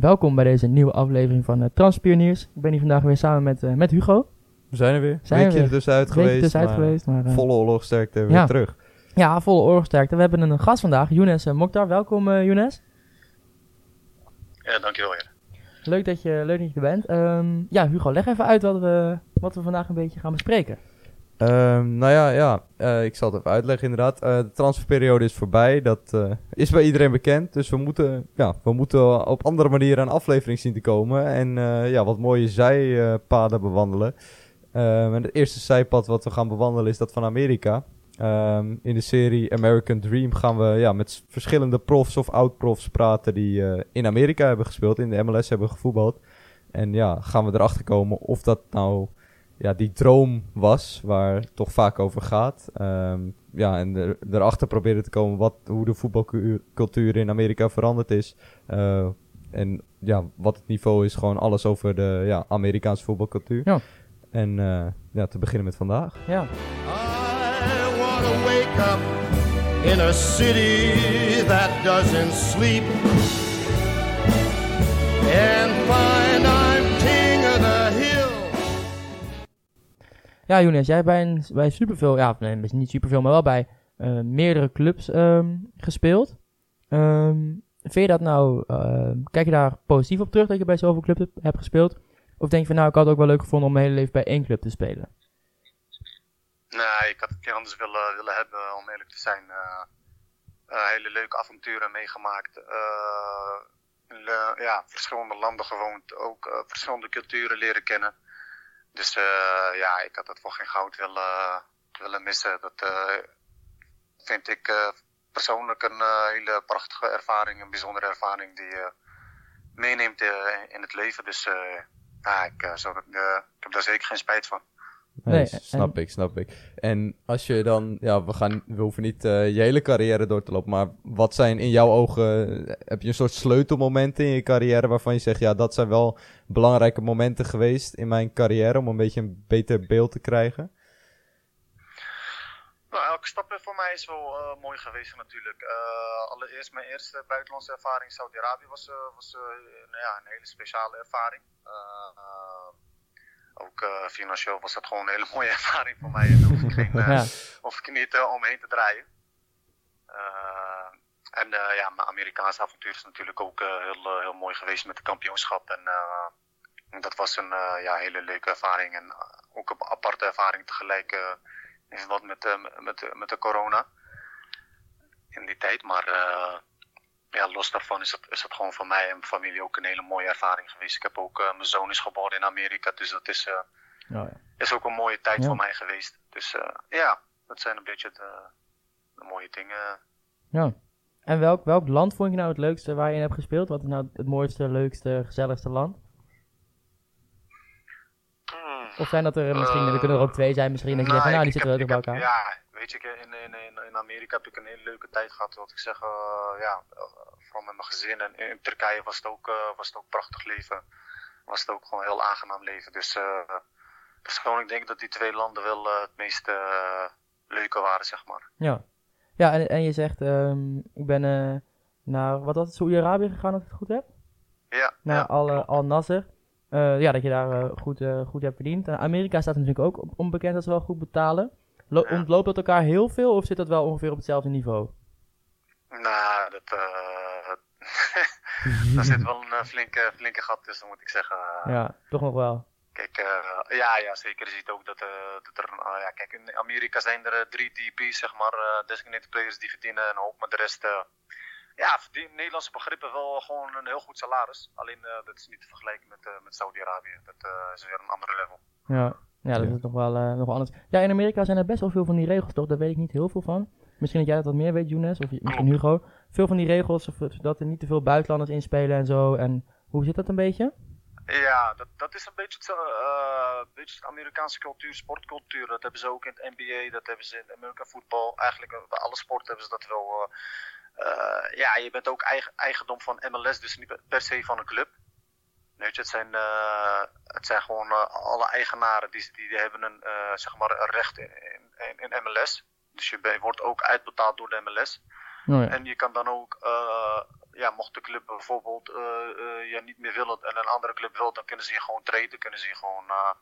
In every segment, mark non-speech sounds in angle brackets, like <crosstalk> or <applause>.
Welkom bij deze nieuwe aflevering van uh, Transpioniers. Ik ben hier vandaag weer samen met, uh, met Hugo. We zijn er weer. Zijn Weekje er er tussenuit geweest. tussenuit maar geweest, maar, uh, Volle oorlogsterkte weer ja. terug. Ja, volle oorlogsterkte. We hebben een gast vandaag, Younes Mokhtar. Welkom Younes. Ja, dankjewel. Ja. Leuk dat je, leuk dat je er bent. Um, ja, Hugo, leg even uit wat we, wat we vandaag een beetje gaan bespreken. Um, nou ja, ja uh, ik zal het even uitleggen inderdaad. Uh, de transferperiode is voorbij. Dat uh, is bij iedereen bekend. Dus we moeten, ja, we moeten op andere manieren aan aflevering zien te komen. En ja, wat mooie zijpaden bewandelen. Um, en het eerste zijpad wat we gaan bewandelen is dat van Amerika. Um, in de serie American Dream gaan we ja, met verschillende profs of oud-profs praten die in Amerika hebben gespeeld. In de MLS hebben gevoetbald. En ja, gaan we erachter komen of dat nou ja, die droom was, waar het toch vaak over gaat. Um, ja, en er, erachter proberen te komen wat, hoe de voetbalcultuur in Amerika veranderd is. Uh, en ja, wat het niveau is, gewoon alles over de ja, Amerikaanse voetbalcultuur. Ja. En uh, ja, te beginnen met vandaag. Ja. I wanna wake up in a city that doesn't sleep. And find Ja, Younes, jij hebt bij, bij superveel, ja, nee, niet superveel, maar wel bij uh, meerdere clubs um, gespeeld. Um, vind je dat nou, uh, kijk je daar positief op terug dat je bij zoveel clubs hebt, gespeeld? Of denk je van nou, ik had het ook wel leuk gevonden om mijn hele leven bij één club te spelen? Nee, ik had het keer anders willen, willen hebben, om eerlijk te zijn. Uh, hele leuke avonturen meegemaakt. Le, ja, verschillende landen gewoond, ook verschillende culturen leren kennen. Dus uh, ja, ik had het voor geen goud willen, willen missen. Dat uh, vind ik uh, persoonlijk een hele prachtige ervaring, een bijzondere ervaring die je meeneemt in het leven. Dus ja, ik, zou dat, ik heb daar zeker geen spijt van. Nee, nee snap en... ik, snap ik. En als je dan, ja, we, gaan, we hoeven niet uh, je hele carrière door te lopen, maar wat zijn in jouw ogen, heb je een soort sleutelmomenten in je carrière waarvan je zegt, ja, dat zijn wel belangrijke momenten geweest in mijn carrière om een beetje een beter beeld te krijgen? Nou, elke stap voor mij is wel uh, mooi geweest natuurlijk. Uh, allereerst mijn eerste buitenlandse ervaring Saudi-Arabië was, was nou ja, een hele speciale ervaring ook uh, financieel was dat gewoon een hele mooie <laughs> ervaring voor mij. En hoef ik, geen, uh, ja. hoef ik niet uh, omheen te draaien. en ja, mijn Amerikaanse avontuur is natuurlijk ook heel, heel mooi geweest met het kampioenschap. En dat was een ja, hele leuke ervaring en ook een aparte ervaring tegelijk. in wat met, met, met de corona in die tijd. Maar ja, los daarvan is het, is het gewoon voor mij en mijn familie ook een hele mooie ervaring geweest. Ik heb ook, uh, mijn zoon is geboren in Amerika, dus dat is, uh, oh, ja. is ook een mooie tijd ja. voor mij geweest. Dus uh, ja, dat zijn een beetje de, de, mooie dingen. Ja. En welk, welk land vond je nou het leukste waar je in hebt gespeeld? Wat is nou het mooiste, leukste, gezelligste land? Hmm. Of zijn dat er misschien, er kunnen er ook twee zijn misschien, dat je nou, zegt, nou die zitten wel ik bij heb, elkaar. Ja, weet je, in, in, in, Amerika heb ik een hele leuke tijd gehad. Wat ik zeg, uh, ja, vooral met mijn gezin. En in Turkije was het ook, uh, was het ook prachtig leven. Was het ook gewoon een heel aangenaam leven. Dus uh, persoonlijk denk ik dat die twee landen wel het meest leuke waren, zeg maar. Ja, ja en, en je zegt, um, ik ben naar, wat was het, Saoedi-Arabië gegaan, als ik het goed heb? Ja. Naar ja, Al, Al Nasser. ja, dat je daar goed, goed hebt verdiend. Amerika staat natuurlijk ook onbekend dat ze wel goed betalen. Lo Ja. Ontloopt dat elkaar heel veel of zit dat wel ongeveer op hetzelfde niveau? Nou, dat, uh, <laughs> daar zit wel een uh, flinke, flinke gat tussen, moet ik zeggen. Ja, toch nog wel. Kijk, uh, ja, ja, zeker. Je ziet ook dat, dat er, ja, kijk, in Amerika zijn er drie DP's, zeg maar, designated players die verdienen een hoop, maar de rest, ja, verdient Nederlandse begrippen wel gewoon een heel goed salaris. Alleen, dat is niet te vergelijken met, met Saudi-Arabië. Dat is weer een andere level. Ja, ja dat Ja. is nog wel, nog wel anders. Ja, in Amerika zijn er best wel veel van die regels, toch? Daar weet ik niet heel veel van. Misschien dat jij dat wat meer weet, Younes, of misschien Hugo. Veel van die regels, of, dat er niet te veel buitenlanders inspelen en zo. En hoe zit dat een beetje? Ja, dat, dat is een beetje, het, uh, beetje de Amerikaanse cultuur, sportcultuur. Dat hebben ze ook in het NBA, dat hebben ze in Amerika voetbal. Eigenlijk bij alle sporten hebben ze dat wel. Uh, uh, ja, je bent ook eigen, eigendom van MLS, dus niet per se van een club. Weet je, het zijn, uh, het zijn gewoon uh, alle eigenaren die, die hebben een, uh, zeg maar een recht in, in, in MLS. Dus je wordt ook uitbetaald door de MLS. Oh, ja. En je kan dan ook ja, mocht de club bijvoorbeeld eh, eh, ja, niet meer willen en een andere club wil, dan kunnen ze je gewoon treden, kunnen ze je gewoon eh,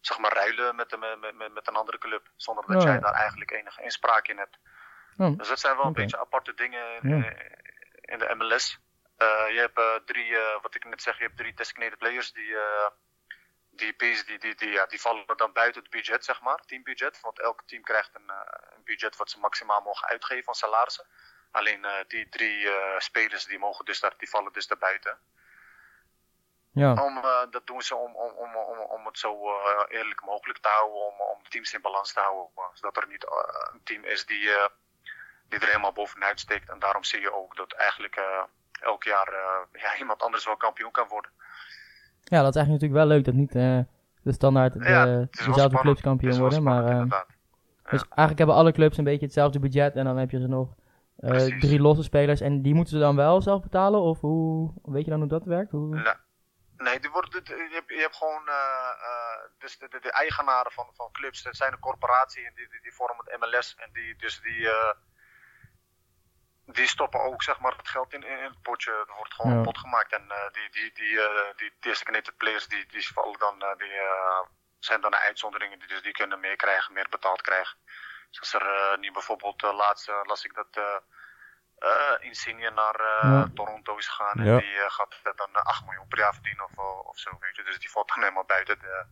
zeg maar ruilen met, de, met, met, met een andere club, zonder dat Ja. jij daar eigenlijk enige inspraak in hebt. Oh, Dus dat zijn wel een beetje aparte dingen in, in de MLS. Eh, je hebt eh, drie, eh, wat ik net zeg, je hebt drie designated players die, die, Ps, die, die, die, ja, die vallen dan buiten het budget, zeg maar, teambudget. Want elk team krijgt een, een budget wat ze maximaal mogen uitgeven aan salarissen. Alleen die drie spelers die mogen dus daar, die vallen dus daarbuiten. ja. Om, dat doen ze om, om, om, om, om het zo eerlijk mogelijk te houden, om, om teams in balans te houden. Zodat er niet een team is die, die er helemaal bovenuit steekt. En daarom zie je ook dat eigenlijk elk jaar eh, ja, <laughs> iemand anders wel kampioen kan worden. ja, dat is eigenlijk natuurlijk wel leuk dat niet eh, de standaard de, Ja, dezelfde clubs kampioen worden. Maar, spannend, eh, dus eigenlijk hebben alle clubs een beetje hetzelfde budget en dan heb je ze nog drie losse spelers en die moeten ze dan wel zelf betalen? Of hoe, weet je dan hoe dat werkt? Hoe... Nee, nee die worden, de- je, hebt, je hebt gewoon dus de, de, de eigenaren van, van clubs. Dat zijn een corporatie en die, die, die vormen het MLS. En die, dus die, die stoppen ook zeg maar, het geld in, in het potje. Er wordt gewoon Ja. een pot gemaakt. En eh, die, die, die, eh, die designated players die, die vallen dan, eh, die, zijn dan de uitzonderingen. Die, dus die kunnen meer krijgen, meer betaald krijgen. Dus als er nu bijvoorbeeld uh, laatst las ik dat eh eh, Insigne naar Ja. Toronto is gegaan. En Ja. die gaat dan eh, 8 miljoen per jaar verdienen of, of zo. Weet je. Dus die valt dan helemaal buiten, de,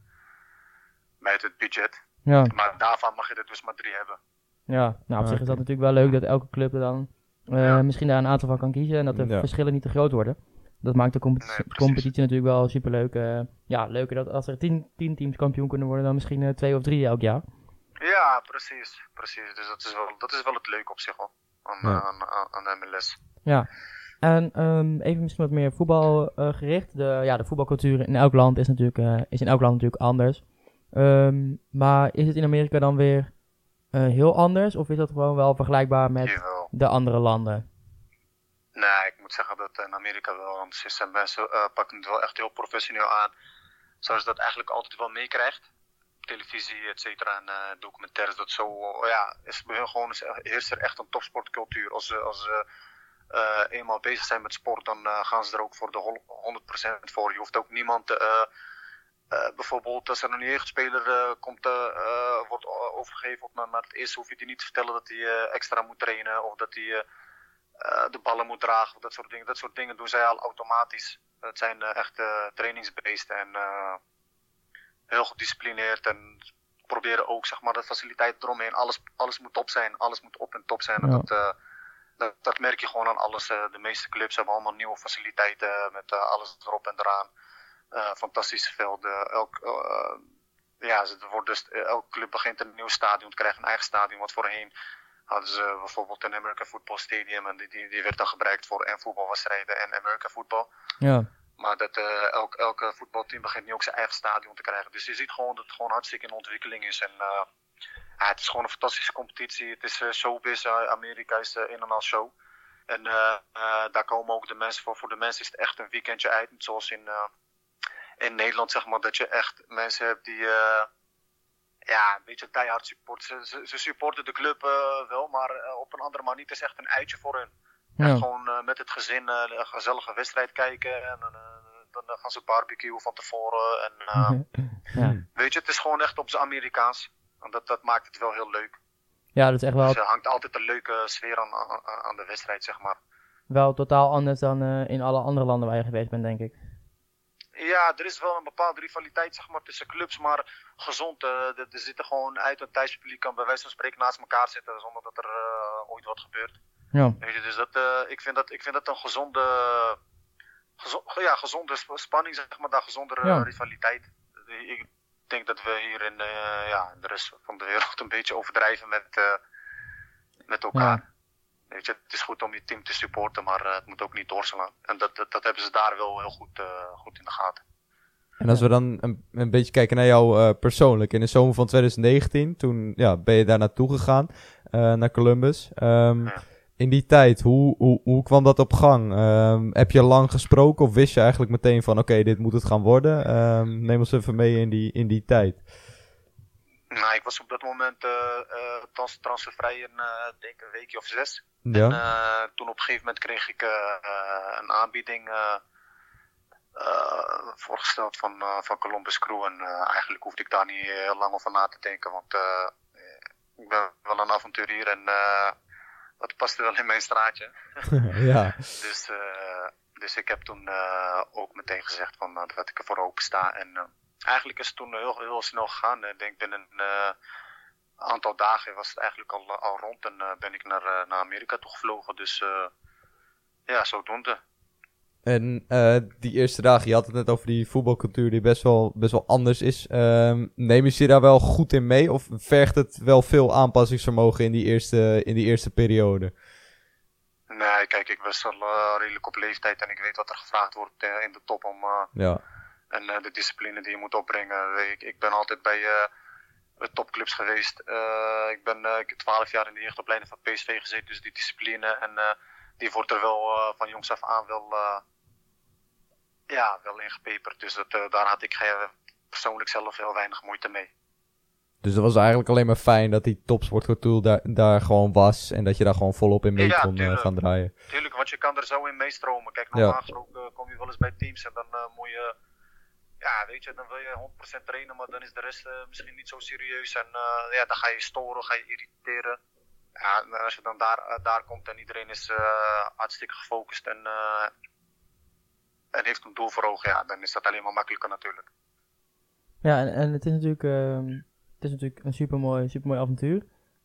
buiten het budget. Ja, Maar daarvan mag je er dus maar drie hebben. ja. Nou, op zich is dat natuurlijk wel leuk dat elke club er dan Ja. misschien daar een aantal van kan kiezen en dat de Ja. verschillen niet te groot worden. Dat maakt de competitie, Nee, precies. competitie natuurlijk wel superleuk. eh ja, leuker dat als er tien, tien teams kampioen kunnen worden dan misschien eh, twee of drie elk jaar. Ja, precies. precies. Dus dat is, wel, dat is wel het leuke op zich wel. Aan, Ja. eh, aan, aan, aan de MLS. Ja. En ehm, even misschien wat meer voetbalgericht. de, ja, de voetbalcultuur in elk land is, natuurlijk, eh, is in elk land natuurlijk anders. Ehm, maar is het in Amerika dan weer eh, heel anders? Of is dat gewoon wel vergelijkbaar met Jawel. de andere landen? Nee, ik moet zeggen dat in Amerika wel, want ze zijn mensen eh, pakken het wel echt heel professioneel aan. Zoals je dat eigenlijk altijd wel meekrijgt. Televisie, et cetera, en eh, documentaires, dat zo, eh, ja, is bij hun gewoon, is, heerst er echt een topsportcultuur. Als ze als, ze, eh, eenmaal bezig zijn met sport, dan eh, gaan ze er ook voor de hol- 100% voor. Je hoeft ook niemand te, eh, eh, bijvoorbeeld als er een jeugdspeler eh, komt, eh, eh, wordt overgegeven op naar, het eerste, hoef je die niet te vertellen dat hij eh, extra moet trainen of dat hij eh, eh, de ballen moet dragen of dat soort dingen. Dat soort dingen doen zij al automatisch. Het zijn eh, echt eh, trainingsbeesten en eh, heel gedisciplineerd en proberen ook zeg maar de faciliteiten eromheen. Alles, alles moet top zijn, alles moet op en top zijn. En Ja. dat, eh, dat, dat merk je gewoon aan alles. eh, de meeste clubs hebben allemaal nieuwe faciliteiten met eh, alles erop en eraan. Eh, fantastische velden. Elk, eh, ja, er wordt dus, eh, elke club begint een nieuw stadion te krijgen, een eigen stadion. Wat voorheen hadden ze bijvoorbeeld een American Football Stadium en die, die, die werd dan gebruikt voor en voetbalwedstrijden en American Football. Ja, Maar dat, eh, elk, elke voetbalteam begint nu ook zijn eigen stadion te krijgen. Dus je ziet gewoon dat het gewoon hartstikke in ontwikkeling is. En ja, het is gewoon een fantastische competitie. Het is eh, showbiz. Amerika is in en al show. En daar komen ook de mensen voor. Voor de mensen is het echt een weekendje uit. Zoals in, in Nederland, zeg maar, dat je echt mensen hebt die eh, ja, een beetje diehard support. Ze, ze, ze supporten de club eh, wel, maar eh, op een andere manier. Het is echt een uitje voor hun. Echt ja, gewoon eh, met het gezin eh, een gezellige wedstrijd kijken. En dan gaan ze barbecuen van tevoren. En eh, <laughs> ja. weet je, het is gewoon echt op zijn Amerikaans. En dat, dat maakt het wel heel leuk. ja, dat is echt wel, Dus er hangt altijd een leuke sfeer aan, aan, aan de wedstrijd, zeg maar. wel totaal anders dan eh, in alle andere landen waar je geweest bent, denk ik. Ja, er is wel een bepaalde rivaliteit zeg maar, tussen clubs, maar gezond. eh, er, er zitten gewoon uit- en thuispubliek kan bij wijze van spreken naast elkaar zitten zonder dat er eh, ooit wat gebeurt. Ja, Weet je, dus dat, eh, ik, vind dat, ik vind dat een gezonde, gezo- ja, gezonde sp- spanning, zeg maar, daar gezondere Ja. rivaliteit. Ik denk dat we hier in, eh, ja, in de rest van de wereld een beetje overdrijven met, eh, met elkaar. Weet je, het is goed om je team te supporten, maar eh, het moet ook niet doorslaan. En dat, dat, dat hebben ze daar wel heel goed, eh, goed in de gaten. En als we dan een, een beetje kijken naar jou eh, persoonlijk. In de zomer van 2019, toen ja, ben je daar naartoe gegaan, naar Columbus. Ehm, Ja. In die tijd, hoe, hoe, hoe kwam dat op gang? Ehm, heb je lang gesproken of wist je eigenlijk meteen van oké, dit moet het gaan worden? Ehm, neem ons even mee in die, in die tijd. Nou, ik was op dat moment eh eh, trans transfervrij in, eh, denk een weekje of zes. Ja. En toen op een gegeven moment kreeg ik een aanbieding voorgesteld van, van Columbus Crew. En eigenlijk hoefde ik daar niet heel lang over na te denken, want ik ben wel een avonturier en dat paste wel in mijn straatje. <laughs> ja. Dus, eh, dus ik heb toen eh, ook meteen gezegd van, nou, dat ik ervoor open sta. En eigenlijk is het toen heel, heel snel gegaan. Ik denk binnen een eh, aantal dagen was het eigenlijk al, al rond en eh, ben ik naar, eh, naar Amerika toe gevlogen. Dus eh, ja, zodoende. En eh, die eerste dagen, je had het net over die voetbalcultuur die best wel, best wel anders is. Ehm neem je je daar wel goed in mee? Of vergt het wel veel aanpassingsvermogen in die eerste, in die eerste periode? Nee, kijk, ik was al eh, redelijk op leeftijd en ik weet wat er gevraagd wordt eh, in de top om... eh, Ja. En eh, de discipline die je moet opbrengen. Ik, ik ben altijd bij eh, topclubs geweest. Eh, ik ben 12 jaar in de jeugdopleiding van PSV gezeten. Dus die discipline en die wordt er wel van jongs af aan wel, ja, wel ingepeperd. Dus dat, daar had ik persoonlijk zelf heel weinig moeite mee. Dus het was eigenlijk alleen maar fijn dat die topsportcultuur daar, daar gewoon was. En dat je daar gewoon volop in mee Ja, kon tuurlijk. gaan draaien. Tuurlijk, want je kan er zo in meestromen. Kijk, Ja. normaal gesproken eh, kom je wel eens bij teams en dan moet je... Ja, weet je, dan wil je 100% trainen, maar dan is de rest eh, misschien niet zo serieus. En eh, ja, dan ga je storen, ga je irriteren. Ja, en als je dan daar, eh, daar komt en iedereen is hartstikke gefocust en, en heeft een doel voor ogen, ja, dan is dat alleen maar makkelijker natuurlijk. Ja, en, en het is natuurlijk, ehm, het is natuurlijk een supermooi, supermooi avontuur.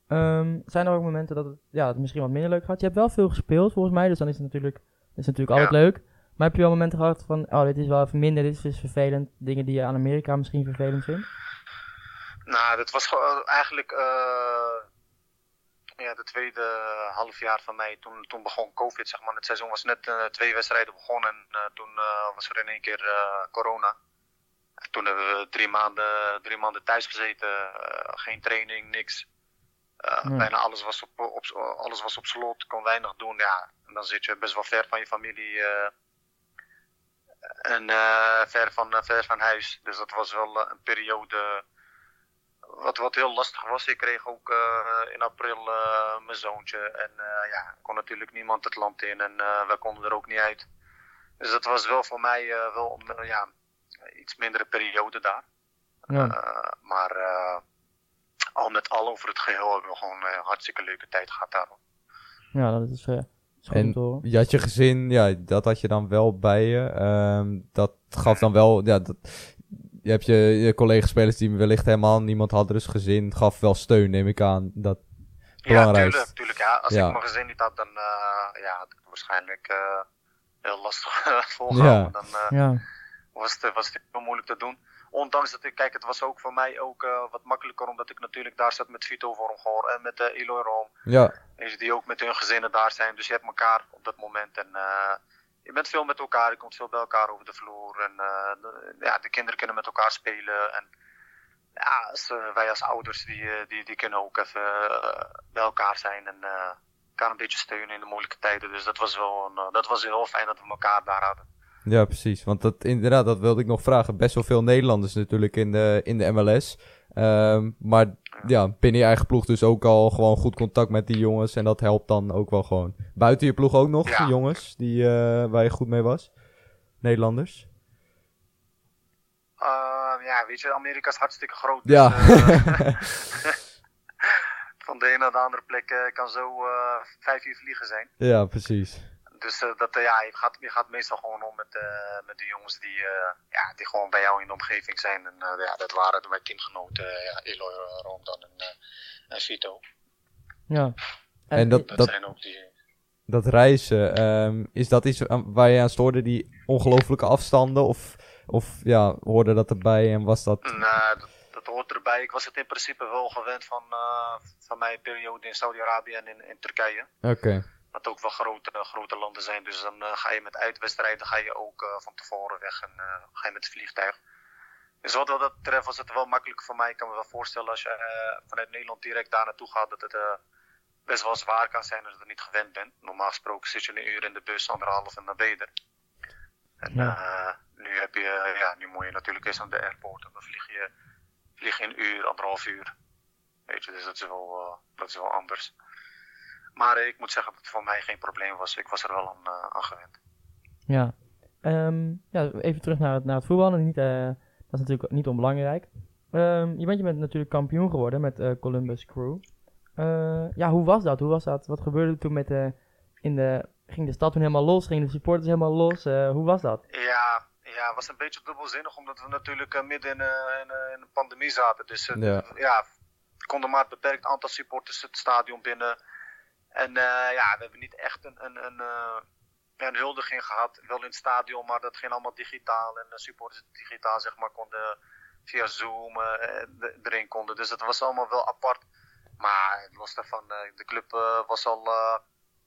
Ehm, zijn er ook momenten dat het, ja, het misschien wat minder leuk gaat? Je hebt wel veel gespeeld volgens mij, dus dan is het natuurlijk, is het natuurlijk altijd leuk. Maar heb je wel momenten gehad van, oh, dit is wel even minder, dit is vervelend. Dingen die je aan Amerika misschien vervelend vindt? Nou, dat was gewoon eigenlijk eh, ja, de tweede half jaar van mij. Toen, toen begon COVID, zeg maar. Het seizoen was net eh, twee wedstrijden begonnen en eh, toen was er in één keer corona. En toen hebben we drie maanden, drie maanden thuis gezeten, geen training, niks. Bijna alles was op, op, alles was op slot, kon weinig doen. Ja, en dan zit je best wel ver van je familie eh, en eh, ver, van, eh, ver van huis. Dus dat was wel eh, een periode wat, wat heel lastig was. Ik kreeg ook in april mijn zoontje. En eh, ja, kon natuurlijk niemand het land in en wij konden er ook niet uit. Dus dat was wel voor mij wel een ja, iets mindere periode daar. Ja. Maar al met al over het geheel hebben we gewoon een hartstikke leuke tijd gehad daar. Ja, dat is, En je had je gezin, ja, dat had je dan wel bij je. Ehm, dat gaf dan wel, ja, dat, je hebt je, je collega-spelers die wellicht helemaal niemand hadden, dus gezin gaf wel steun, neem ik aan. Dat, Ja, Belangrijkst. tuurlijk, tuurlijk. Ja. Als Ja. ik mijn gezin niet had, dan eh, ja, had ik waarschijnlijk eh, heel lastig <laughs> volgehouden. Ja. Dan eh, Ja, was, het, was het heel moeilijk te doen. Ondanks dat ik, kijk, het was ook voor mij ook eh, wat makkelijker, omdat ik natuurlijk daar zat met Vito Vormgoor en met uh, Eloy Room. ja, je, die ook met hun gezinnen daar zijn. Dus je hebt elkaar op dat moment. En eh, je bent veel met elkaar, je komt veel bij elkaar over de vloer. En eh, de, ja, de kinderen kunnen met elkaar spelen. En ja, als, wij als ouders, die, die, die kunnen ook even bij elkaar zijn. En eh, elkaar een beetje steunen in de moeilijke tijden. Dus dat was wel een, dat was heel fijn dat we elkaar daar hadden. Ja, precies. Want dat, inderdaad, dat wilde ik nog vragen. Best wel veel Nederlanders natuurlijk in de, in de MLS. Ehm, maar ja, binnen je eigen ploeg dus ook al gewoon goed contact met die jongens. En dat helpt dan ook wel gewoon. Buiten je ploeg ook nog, Ja. die jongens die, eh, waar je goed mee was? Nederlanders? Eh, ja, weet je, Amerika is hartstikke groot. Ja. Dus, eh, <laughs> <laughs> van de ene naar de andere plek eh, kan zo vijf uur vliegen zijn. ja, precies. Dus eh, dat, eh, ja, je, gaat, je gaat meestal gewoon om met, eh, met de jongens die, eh, ja, die gewoon bij jou in de omgeving zijn. En eh, ja, dat waren mijn teamgenoten, ja, Eloy, uh, Roomdan en, eh, en Vito. ja. En dat- Dat, zijn ook die... Dat reizen, ehm, is dat iets waar je aan stoorde, die ongelofelijke afstanden? Of, of ja, hoorde dat erbij en was dat... Nou, dat, dat hoort erbij. Ik was het in principe wel gewend van, eh, van mijn periode in Saudi-Arabië en in, in Turkije. Oké, Wat ook wel grote, grote landen zijn. Dus dan eh, ga je met uitwedstrijden ga je ook eh, van tevoren weg en eh, ga je met het vliegtuig. Dus wat dat betreft was het wel makkelijk voor mij. Ik kan me wel voorstellen als je vanuit Nederland direct daar naartoe gaat, dat het best wel zwaar kan zijn als je er niet gewend bent. Normaal gesproken zit je een uur in de bus, anderhalf en dan ben je er. En Ja. nu heb je, ja, nu moet je natuurlijk eerst aan de airport en dan vlieg je vlieg in een uur, anderhalf uur. Weet je, dus dat is wel, uh, dat is wel anders. Maar ik moet zeggen dat het voor mij geen probleem was. Ik was er wel aan, aan gewend. Ja. Um, ja, even terug naar het, naar het voetballen. Niet, uh, dat is natuurlijk niet onbelangrijk. Um, je bent je bent natuurlijk kampioen geworden met uh, Columbus Crew. Uh, ja, hoe was dat? Hoe was dat? Wat gebeurde er toen met de, in de, ging de stad toen helemaal los? Gingen de supporters helemaal los? hoe was dat? Ja, ja, het was een beetje dubbelzinnig omdat we natuurlijk midden in, in, in, een pandemie zaten. Dus ja. ja, konden maar een beperkt aantal supporters het stadion binnen. En ja, we hebben niet echt een, een, een een huldiging gehad, wel in het stadion, maar dat ging allemaal digitaal. En de supporters digitaal zeg maar konden via Zoom uh, erin konden. Dus dat was allemaal wel apart. Maar los daarvan, de club was al de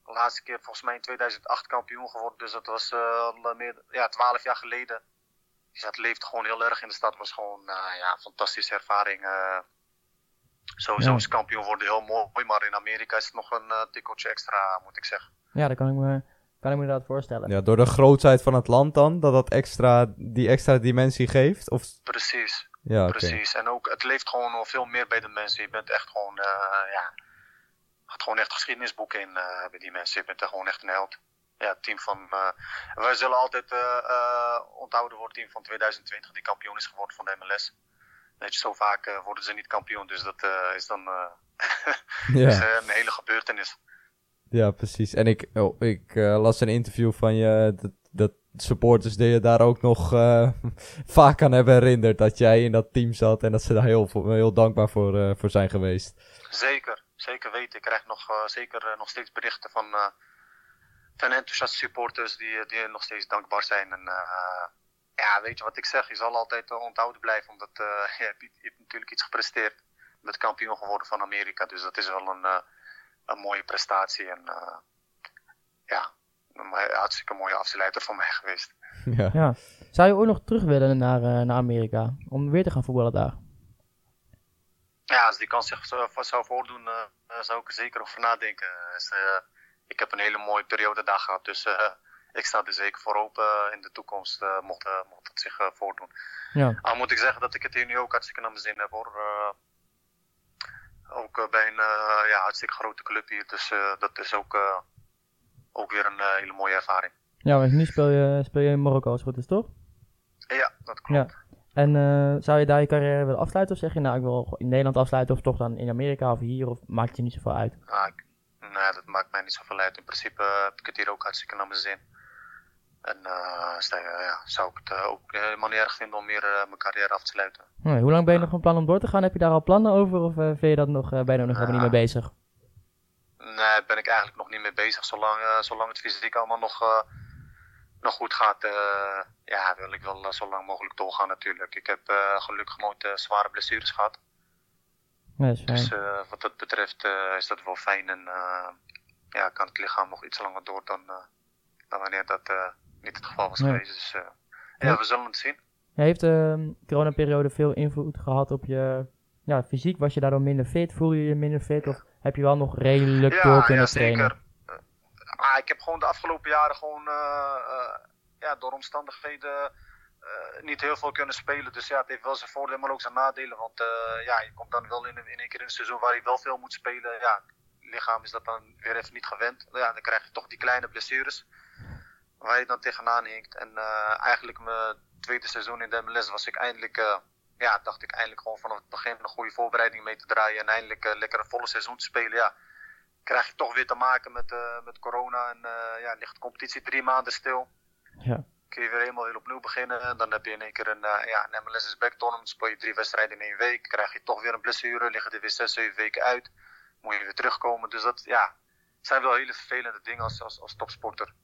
laatste keer volgens mij in 2008 kampioen geworden. Dus dat was al meer, ja, 12 jaar geleden. Dus dat leeft gewoon heel erg in de stad. was gewoon ja, fantastische ervaring. Sowieso ja. is kampioen worden heel mooi, maar in Amerika is het nog een tikkeltje extra, moet ik zeggen. Ja, dat kan ik me kan ik me dat voorstellen. Ja, door de grootheid van het land dan, dat dat extra, die extra dimensie geeft? Of... Precies. Ja, Precies. En ook, het leeft gewoon nog veel meer bij de mensen. Je bent echt gewoon, uh, ja, gaat gewoon echt geschiedenisboeken in uh, bij die mensen. Je bent er gewoon echt een held. Ja, het team van, uh, wij zullen altijd onthouden worden, team van 2020 die kampioen is geworden van de MLS. Weet je, zo vaak worden ze niet kampioen, dus dat is dan <laughs> ja. is, een hele gebeurtenis. Ja, precies. En ik, oh, ik las een interview van je dat, dat supporters die je daar ook nog uh, <laughs> vaak aan hebben herinnerd. Dat jij in dat team zat en dat ze daar heel, heel dankbaar voor, uh, voor zijn geweest. Zeker, zeker weten. Ik krijg nog, zeker nog steeds berichten van, van enthousiaste supporters die, die nog steeds dankbaar zijn. En ja, weet je wat ik zeg? Je zal altijd onthouden blijven, omdat <laughs> je, hebt, je hebt natuurlijk iets gepresteerd. Met kampioen geworden van Amerika. Dus dat is wel een een mooie prestatie. En uh, ja, een hartstikke mooie afsluiter voor mij <laughs> geweest. Ja. ja. Zou je ook nog terug willen naar, uh, naar Amerika? Om weer te gaan voetballen daar? Ja, als die kans zich zou voordoen, uh, zou ik er zeker over nadenken. Dus, ik heb een hele mooie periode daar gehad. Dus ik sta er zeker voor open in de toekomst, mocht, mocht het zich voordoen. Ja. Al moet ik zeggen dat ik het hier nu ook hartstikke naar mijn zin heb hoor ook eh, bij een eh, ja, hartstikke grote club hier. Dus eh, dat is ook, ook weer een hele mooie ervaring. Ja, want nu speel je, speel je in Marokko als het goed is, toch? Ja, dat klopt. Ja. En zou je daar je carrière willen afsluiten? Of zeg je nou, ik wil in Nederland afsluiten of toch dan in Amerika of hier? Of maakt het je niet zoveel uit? Ah, ik, nee, dat maakt mij niet zoveel uit. In principe heb ik het hier ook hartstikke naar mijn zin. En uh, ja, zou ik het uh, ook helemaal niet erg vinden om meer uh, mijn carrière af te sluiten. Nee, hoe lang ben je nog van plan om door te gaan? Heb je daar al plannen over of vind je dat nog, ben je er nog helemaal niet mee bezig? Nee, ben ik eigenlijk nog niet mee bezig. Zolang, zolang het fysiek allemaal nog, nog goed gaat, ja, wil ik wel zo lang mogelijk doorgaan natuurlijk. Ik heb gelukkig nooit zware blessures gehad. Nee, dus wat dat betreft is dat wel fijn en ja, kan het lichaam nog iets langer door dan, dan wanneer dat niet het geval was geweest. Dus uh, ja, we zullen het zien. Ja, heeft de uh, coronaperiode veel invloed gehad op je ja, fysiek? Was je daardoor minder fit? Voel je je minder fit? Of heb je wel nog redelijk ja, door kunnen ja, trainen? Zeker. Uh, ik heb gewoon de afgelopen jaren gewoon uh, ja, door omstandigheden niet heel veel kunnen spelen. Dus ja, het heeft wel zijn voordelen, maar ook zijn nadelen. Want ja, je komt dan wel in, in één keer in een seizoen waar je wel veel moet spelen. Ja, het lichaam is dat dan weer even niet gewend. Ja, dan krijg je toch die kleine blessures waar je dan tegenaan hinkt. En uh, eigenlijk mijn tweede seizoen in de MLS was ik eindelijk, uh, ja, dacht ik eindelijk gewoon vanaf het begin een goede voorbereiding mee te draaien. En eindelijk uh, lekker een volle seizoen te spelen. Ja, krijg je toch weer te maken met, met corona. En ja, ligt de competitie drie maanden stil. Ja. Kun je weer helemaal weer opnieuw beginnen. En dan heb je in één keer een, ja, een MLS is back tournament. Speel je drie wedstrijden in één week. Krijg je toch weer een blessure. Liggen er weer zes, zeven weken uit. Moet je weer terugkomen. Dus dat, ja, zijn wel hele vervelende dingen als, als, als topsporter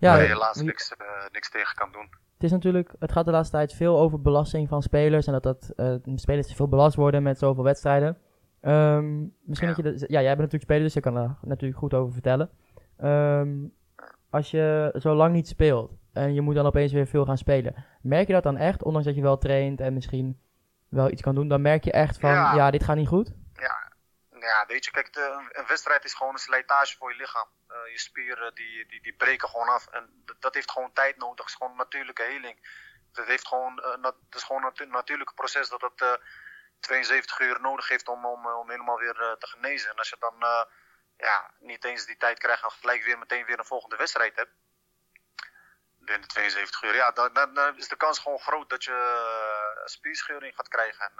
ja, waar je helaas niks, uh, niks tegen kan doen. Het is natuurlijk, het gaat de laatste tijd veel over belasting van spelers en dat, dat uh, spelers te veel belast worden met zoveel wedstrijden. Um, misschien ja. dat je, de, ja, jij bent natuurlijk speler, dus je kan er natuurlijk goed over vertellen. Um, als je zo lang niet speelt en je moet dan opeens weer veel gaan spelen, merk je dat dan echt, ondanks dat je wel traint en misschien wel iets kan doen, dan merk je echt van, ja, ja dit gaat niet goed? Ja, weet je, kijk, een wedstrijd is gewoon een slijtage voor je lichaam. Eh, je spieren die, die, die breken gewoon af. En dat heeft gewoon tijd nodig. Het is gewoon natuurlijke heling. Dat, heeft gewoon, uh, dat is gewoon een natuurlijke proces dat het, uh, 72 uur nodig heeft om, om, om helemaal weer eh, te genezen. En als je dan eh, ja, niet eens die tijd krijgt en gelijk weer meteen weer een volgende wedstrijd hebt. Binnen 72 uur, ja, dan, dan, is de kans gewoon groot dat je spierscheuring gaat krijgen. En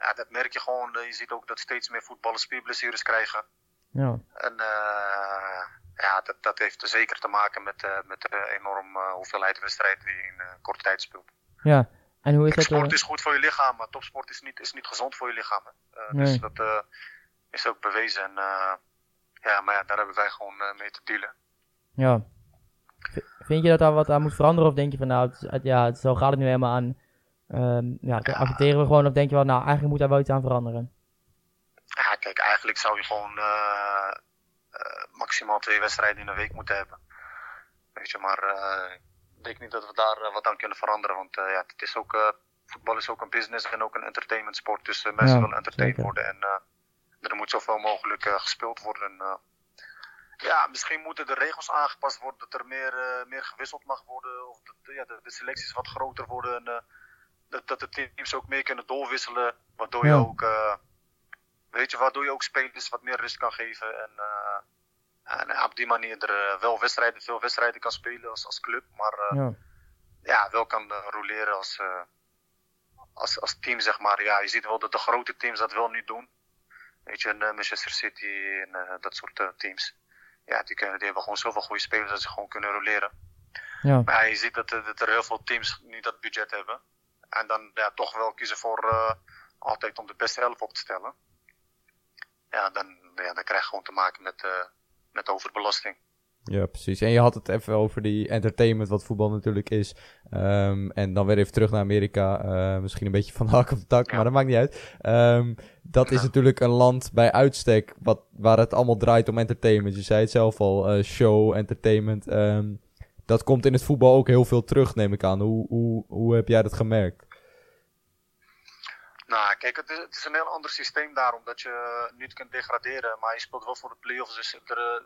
ja, dat merk je gewoon. je ziet ook dat steeds meer voetballers spierblessures krijgen. Ja. En uh, ja, dat, dat heeft zeker te maken met, uh, met de enorme hoeveelheid wedstrijden die je in korte tijd speelt. Ja, en hoe is Kijk, dat? sport is goed voor je lichaam, maar topsport is niet, is niet gezond voor je lichaam. Nee. Dus dat is ook bewezen. En ja, maar ja, daar hebben wij gewoon mee te dealen. Ja. V- Vind je dat daar wat aan moet veranderen? Of denk je van nou, het, het- ja, het, zo gaat het nu helemaal aan. Ehm, ja, dat accepteren we gewoon. Of denk je wel, nou, eigenlijk moet daar wel iets aan veranderen. Ja, kijk, eigenlijk zou je gewoon eh, eh, maximaal twee wedstrijden in een week moeten hebben. Weet je, maar eh, ik denk niet dat we daar wat aan kunnen veranderen. Want eh, ja, het is ook, eh, voetbal is ook een business en ook een entertainment sport. Dus mensen Ja, willen entertained zeker. worden en eh, er moet zoveel mogelijk gespeeld worden. En, ja, misschien moeten de regels aangepast worden, dat er meer, meer gewisseld mag worden. Of dat ja, de, de selecties wat groter worden. En, eh, dat, dat de teams ook meer kunnen doorwisselen. Waardoor je ook, eh, weet je, waardoor je ook spelers wat meer rust kan geven. En, eh, en ja, op die manier er eh, wel wedstrijden, veel wedstrijden kan spelen als, als club. Maar eh, Ja. ja, wel kan eh, roleren als, eh, als, als team, zeg maar. Ja, je ziet wel dat de grote teams dat wel nu doen. Weet je, eh, Manchester City en eh, dat soort eh, teams. Ja, die, kunnen, die hebben gewoon zoveel goede spelers dat ze gewoon kunnen roleren. Ja. Maar ja, je ziet dat, er- dat er heel veel teams niet dat budget hebben. En dan ja, toch wel kiezen voor eh, altijd om de beste elf op te stellen. Ja, dan, ja, dan krijg je gewoon te maken met, eh, met overbelasting. Ja, precies. En je had het even over die entertainment, wat voetbal natuurlijk is. Ehm, en dan weer even terug naar Amerika. eh, misschien een beetje van de hak op de tak, Ja. maar dat maakt niet uit. Ehm, dat is natuurlijk een land bij uitstek wat, waar het allemaal draait om entertainment. Je zei het zelf al, show, entertainment. Ehm, dat komt in het voetbal ook heel veel terug, neem ik aan. Hoe, hoe, hoe heb jij dat gemerkt? Nou, kijk, het is, het is een heel ander systeem daar, omdat je niet kunt degraderen. Maar je speelt wel voor de play-offs, dus er, eh,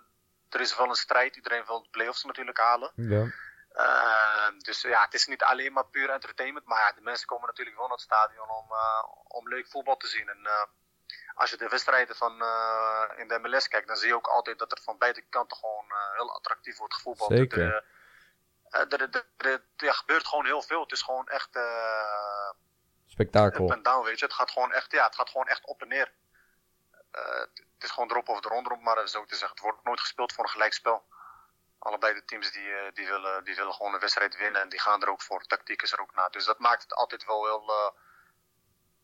er is wel een strijd. Iedereen wil de play-offs natuurlijk halen. Ja. Eh, dus ja, het is niet alleen maar puur entertainment. Maar ja, de mensen komen natuurlijk wel naar het stadion om, eh, om leuk voetbal te zien. En eh, als je de wedstrijden van, eh, in de MLS kijkt, dan zie je ook altijd dat er van beide kanten gewoon eh, heel attractief wordt gevoetbald. Zeker. Er, eh, er, er gebeurt gewoon heel veel. Het is gewoon echt eh, Spektakel. up en down, weet je. Het gaat gewoon echt, ja, het gaat gewoon echt op en neer. Eh, het is gewoon erop of eronder, maar zo te zeggen. Het wordt nooit gespeeld voor een gelijkspel. Allebei de teams die, die, willen, die willen gewoon een wedstrijd winnen en die gaan er ook voor. Tactiek is er ook na. Dus dat maakt het altijd wel heel, eh,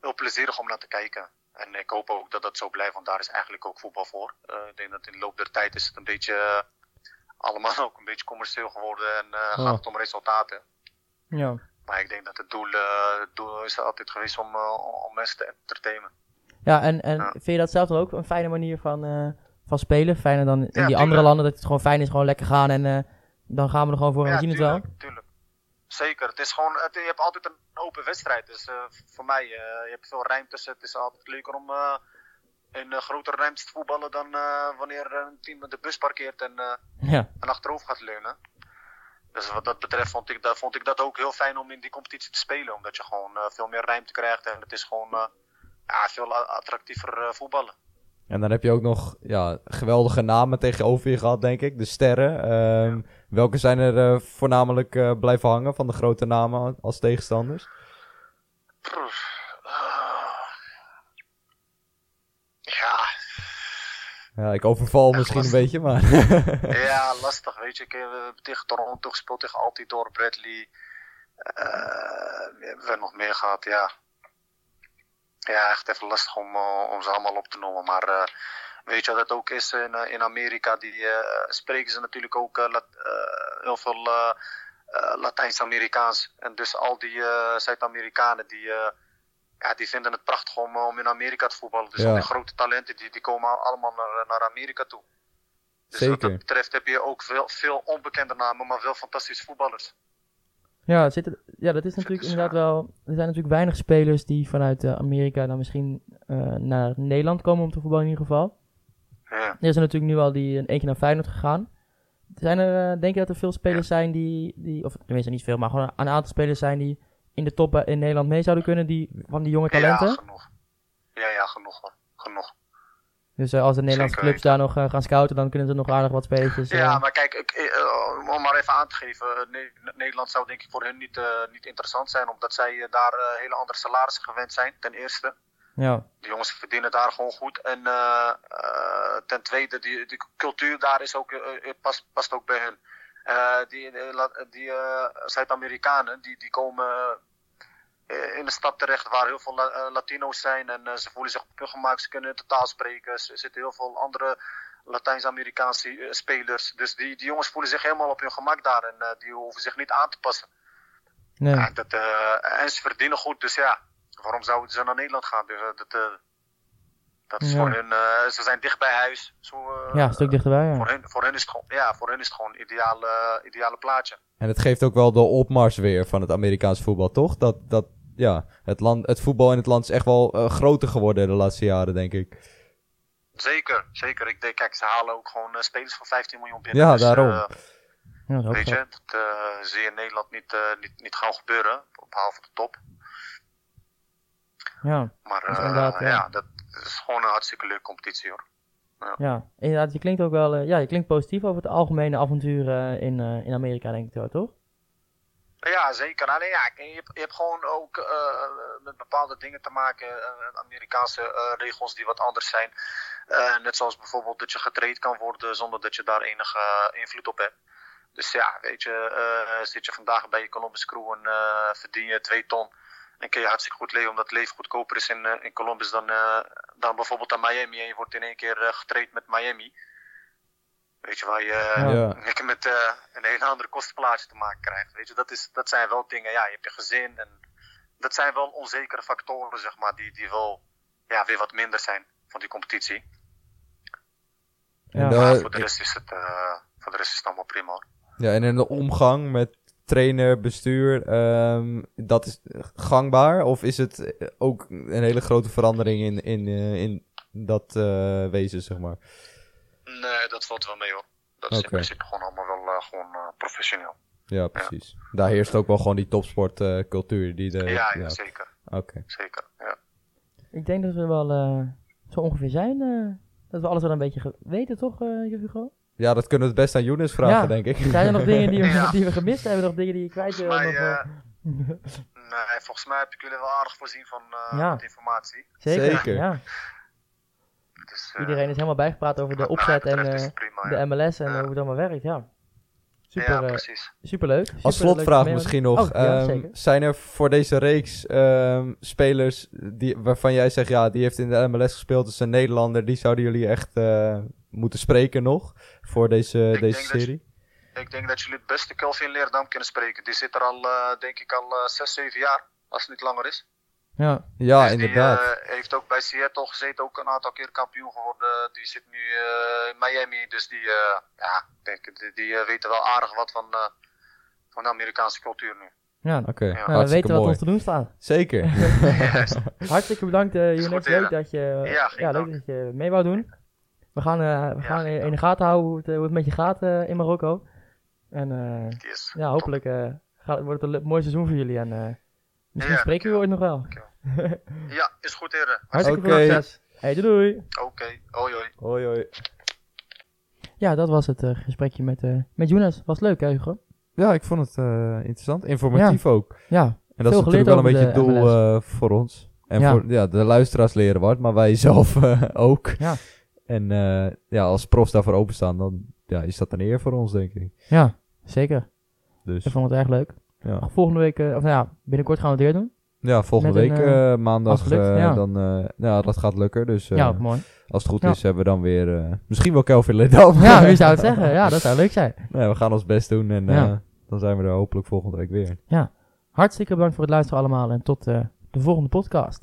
heel plezierig om naar te kijken. En ik hoop ook dat dat zo blijft, want daar is eigenlijk ook voetbal voor. Ik denk dat in de loop der tijd is het een beetje, allemaal ook een beetje commercieel geworden en eh, Oh. gaat het om resultaten. Ja. Maar ik denk dat het doel, eh, het doel is altijd geweest om, eh, om mensen te entertainen. Ja, en, en Ja. vind je dat zelf dan ook een fijne manier van, van spelen? Fijner dan in die tuurlijk. andere landen, dat het gewoon fijn is, gewoon lekker gaan en dan gaan we er gewoon voor en Ja, zien het wel. tuurlijk, tuurlijk. Zeker. Het is gewoon, het, je hebt altijd een open wedstrijd. Dus voor mij, je hebt veel ruimtes. Het is altijd leuker om in eh, grotere ruimtes te voetballen dan eh, wanneer een team de bus parkeert en, eh, Ja, en achterover gaat leunen. Dus wat dat betreft vond ik, dat, vond ik dat ook heel fijn om in die competitie te spelen. Omdat je gewoon eh, veel meer ruimte krijgt en het is gewoon eh, ja, veel attractiever eh, voetballen. En dan heb je ook nog ja, geweldige namen tegenover je gehad, denk ik. De sterren. Ehm, Welke zijn er voornamelijk blijven hangen van de grote namen als tegenstanders? Pff, ah. ja, Ja, ik overval misschien een beetje, maar... <laughs> Ja, lastig, weet je. Ik eh, tegen Toronto gespeeld, tegen Altidore, Bradley. Eh, wie hebben we nog meer gehad? Ja. Ja, echt even lastig om, eh, om ze allemaal op te noemen. Maar weet je wat het ook is in, in Amerika? Die spreken ze natuurlijk ook Lat- heel veel Latijns-Amerikaans. En dus al die Zuid-Amerikanen die, ja, die vinden het prachtig om, eh, om in Amerika te voetballen. Dus Ja. al die grote talenten die, die komen al- allemaal naar, naar Amerika toe. Dus wat Zeker. dat betreft heb je ook veel, veel onbekende namen, maar wel fantastische voetballers. ja, het zit ja dat is natuurlijk Dus, inderdaad ja. wel... Er zijn natuurlijk weinig spelers die vanuit eh, Amerika dan misschien eh, naar Nederland komen om te voetballen in ieder geval. Ja. Er is er natuurlijk nu al die een één keer naar Feyenoord gegaan. Zijn er, eh, denk je dat er veel spelers zijn die, die... Of tenminste niet veel, maar gewoon een aantal spelers zijn die in de top eh, in Nederland mee zouden kunnen, die, van die jonge talenten. Ja, genoeg. Ja, ja, genoeg hoor. Genoeg. Dus eh, als de Nederlandse Zeker clubs daar nog eh, gaan scouten, dan kunnen ze nog aardig wat spelletjes. eh, Ja, maar kijk, ik, eh, om maar even aan te geven. eh, Ne- Nederland zou denk ik voor hun niet, eh, niet interessant zijn. Omdat zij eh, daar eh, hele andere salarissen gewend zijn, ten eerste. ja. De jongens verdienen daar gewoon goed. En eh, eh, ten tweede, die, die cultuur daar is ook, eh, eh, past, past ook bij hun. Eh, die eh, die eh, Zuid-Amerikanen, die, die komen eh, in een stad terecht waar heel veel eh, Latino's zijn. En eh, ze voelen zich op hun gemak, ze kunnen de taal spreken. Er zitten heel veel andere Latijns-Amerikaanse eh, spelers. Dus die, die jongens voelen zich helemaal op hun gemak daar. En eh, die hoeven zich niet aan te passen. Nee. Ja, dat, eh, en ze verdienen goed, dus ja, waarom zouden ze naar Nederland gaan? Dus, eh, dat, eh, dat is Ja. voor hun, eh, ze zijn dicht bij huis. Zo, eh, ja, een stuk dichterbij. voor, Ja. hun, voor hun is het gewoon, ja, voor hun is het gewoon een ideale, ideale plaatje. En het geeft ook wel de opmars weer van het Amerikaans voetbal, toch? Dat, dat ja, het, land, het voetbal in het land is echt wel eh, groter geworden de laatste jaren, denk ik. Zeker, zeker. Ik denk, kijk, ze halen ook gewoon eh, spelers van 15 miljoen binnen. Ja, Dus, daarom. eh, Ja, dat is ook weet je, dat eh, zie je in Nederland niet, eh, niet, niet gauw gebeuren, behalve de top. Ja, Maar Dat is eh, inderdaad, ja. ja, dat is gewoon een hartstikke leuke competitie hoor. ja, inderdaad. Je klinkt ook wel, ja, je klinkt positief over het algemene avontuur in, eh, in Amerika, denk ik wel, toch? Ja, zeker. Alleen ja, je, hebt, gewoon ook eh, met bepaalde dingen te maken. eh, Amerikaanse eh, regels die wat anders zijn. Net zoals bijvoorbeeld dat je getraind kan worden zonder dat je daar enige invloed op hebt. Dus ja, weet je, zit je vandaag bij je Columbus Crew en verdien je 2 ton. En kun je hartstikke goed leven omdat leven goedkoper is in, in Columbus dan, dan bijvoorbeeld aan Miami. En je wordt in één keer getraind met Miami. Weet je, waar je Ja. Lekker met eh, een hele andere kostenplaatje te maken krijgt. Weet je, dat, is, dat zijn wel dingen, ja, je hebt je gezin en dat zijn wel onzekere factoren, zeg maar, die, die wel ja, weer wat minder zijn van die competitie. Ja. En, voor de rest is het, eh, voor de rest is het allemaal prima hoor. ja, en in de omgang met trainer, bestuur, ehm, dat is gangbaar? Of is het ook een hele grote verandering in, in, eh, in dat eh, wezen, zeg maar? Nee, dat valt wel mee hoor. Dat is in principe gewoon allemaal wel eh, gewoon eh, professioneel. Ja, precies. Daar heerst ook wel gewoon die topsportcultuur. die de, ja, ja, zeker. Oké. Zeker, ja. Ik denk dat we wel eh, zo ongeveer zijn. eh, dat we alles wel een beetje weten, toch, eh Hugo? Ja, dat kunnen we het best aan Younes vragen, Ja. denk ik. Zijn er nog dingen die we, <laughs> Ja. die we gemist hebben? Nog dingen die je kwijt wil? Eh, <laughs> nee, volgens mij heb ik jullie wel aardig voorzien van eh, informatie. Zeker, Zeker. Dus, eh, Iedereen is helemaal bijgepraat over de opzet en eh, prima, de MLS en eh, hoe het allemaal werkt, ja. Super, ja, precies. superleuk. Als Superleuk slotvraag misschien nog. Oh, ja, ehm, zijn er voor deze reeks ehm, spelers die, waarvan jij zegt, ja, die heeft in de MLS gespeeld, is een Nederlander, die zouden jullie echt eh, moeten spreken nog voor deze, deze je- serie? Ik denk dat jullie het beste Kelvin Leerdam kunnen spreken. Die zit er al, eh, denk ik, al eh 6, 7 jaar. Als het niet langer is. Ja, Ja, Dus inderdaad. Die eh, heeft ook bij Seattle gezeten, ook een aantal keer kampioen geworden. Die zit nu eh, in Miami. Dus die, eh, ja, ik denk, die, die weten wel aardig wat van, eh, van de Amerikaanse cultuur nu. ja. Oké, Ja. Nou, we weten wat ons te doen staat. Zeker. <laughs> <laughs> Hartstikke bedankt, eh goed, Leuk dat je, Ja, leuk dat je mee wou doen. We gaan, eh, we Ja, gaan in de gaten houden hoe het, hoe het met je gaat eh, in Marokko. En eh, Yes. ja, hopelijk eh, gaat, wordt het een mooi seizoen voor jullie. En eh, misschien Ja, spreken we ooit nog wel. Ja, is goed, heren. Hartstikke Oké. veel succes. Hey, doei doei. Oké, hoi hoi. Hoi, hoi. Ja, dat was het eh, gesprekje met, eh met Younes. Was leuk, hè, Hugo? Ja, ik vond het eh, interessant. Informatief ook. Ja, En dat Veel is natuurlijk wel een beetje het doel eh, voor ons. En Ja. voor ja, de luisteraars leren wat, maar wij <laughs> zelf eh, ook. Ja. En eh, ja, als profs daarvoor openstaan, dan ja, is dat een eer voor ons, denk ik. ja, zeker. Dus Ik vond het erg leuk. Ja, Volgende week, eh, of nou ja, binnenkort gaan we het weer doen. ja volgende Met week een, eh, als maandag, eh, ja. dan, eh, ja, dat gaat lukken. Dus eh, ja, mooi. als het goed Ja. is, hebben we dan weer, eh, misschien wel Kelvin Ledam. Ja, wie zou het <laughs> zeggen? Ja, dat zou leuk zijn. nee, we gaan ons best doen en Ja. eh, dan zijn we er hopelijk volgende week weer. Hartstikke bedankt voor het luisteren allemaal en tot eh, de volgende podcast.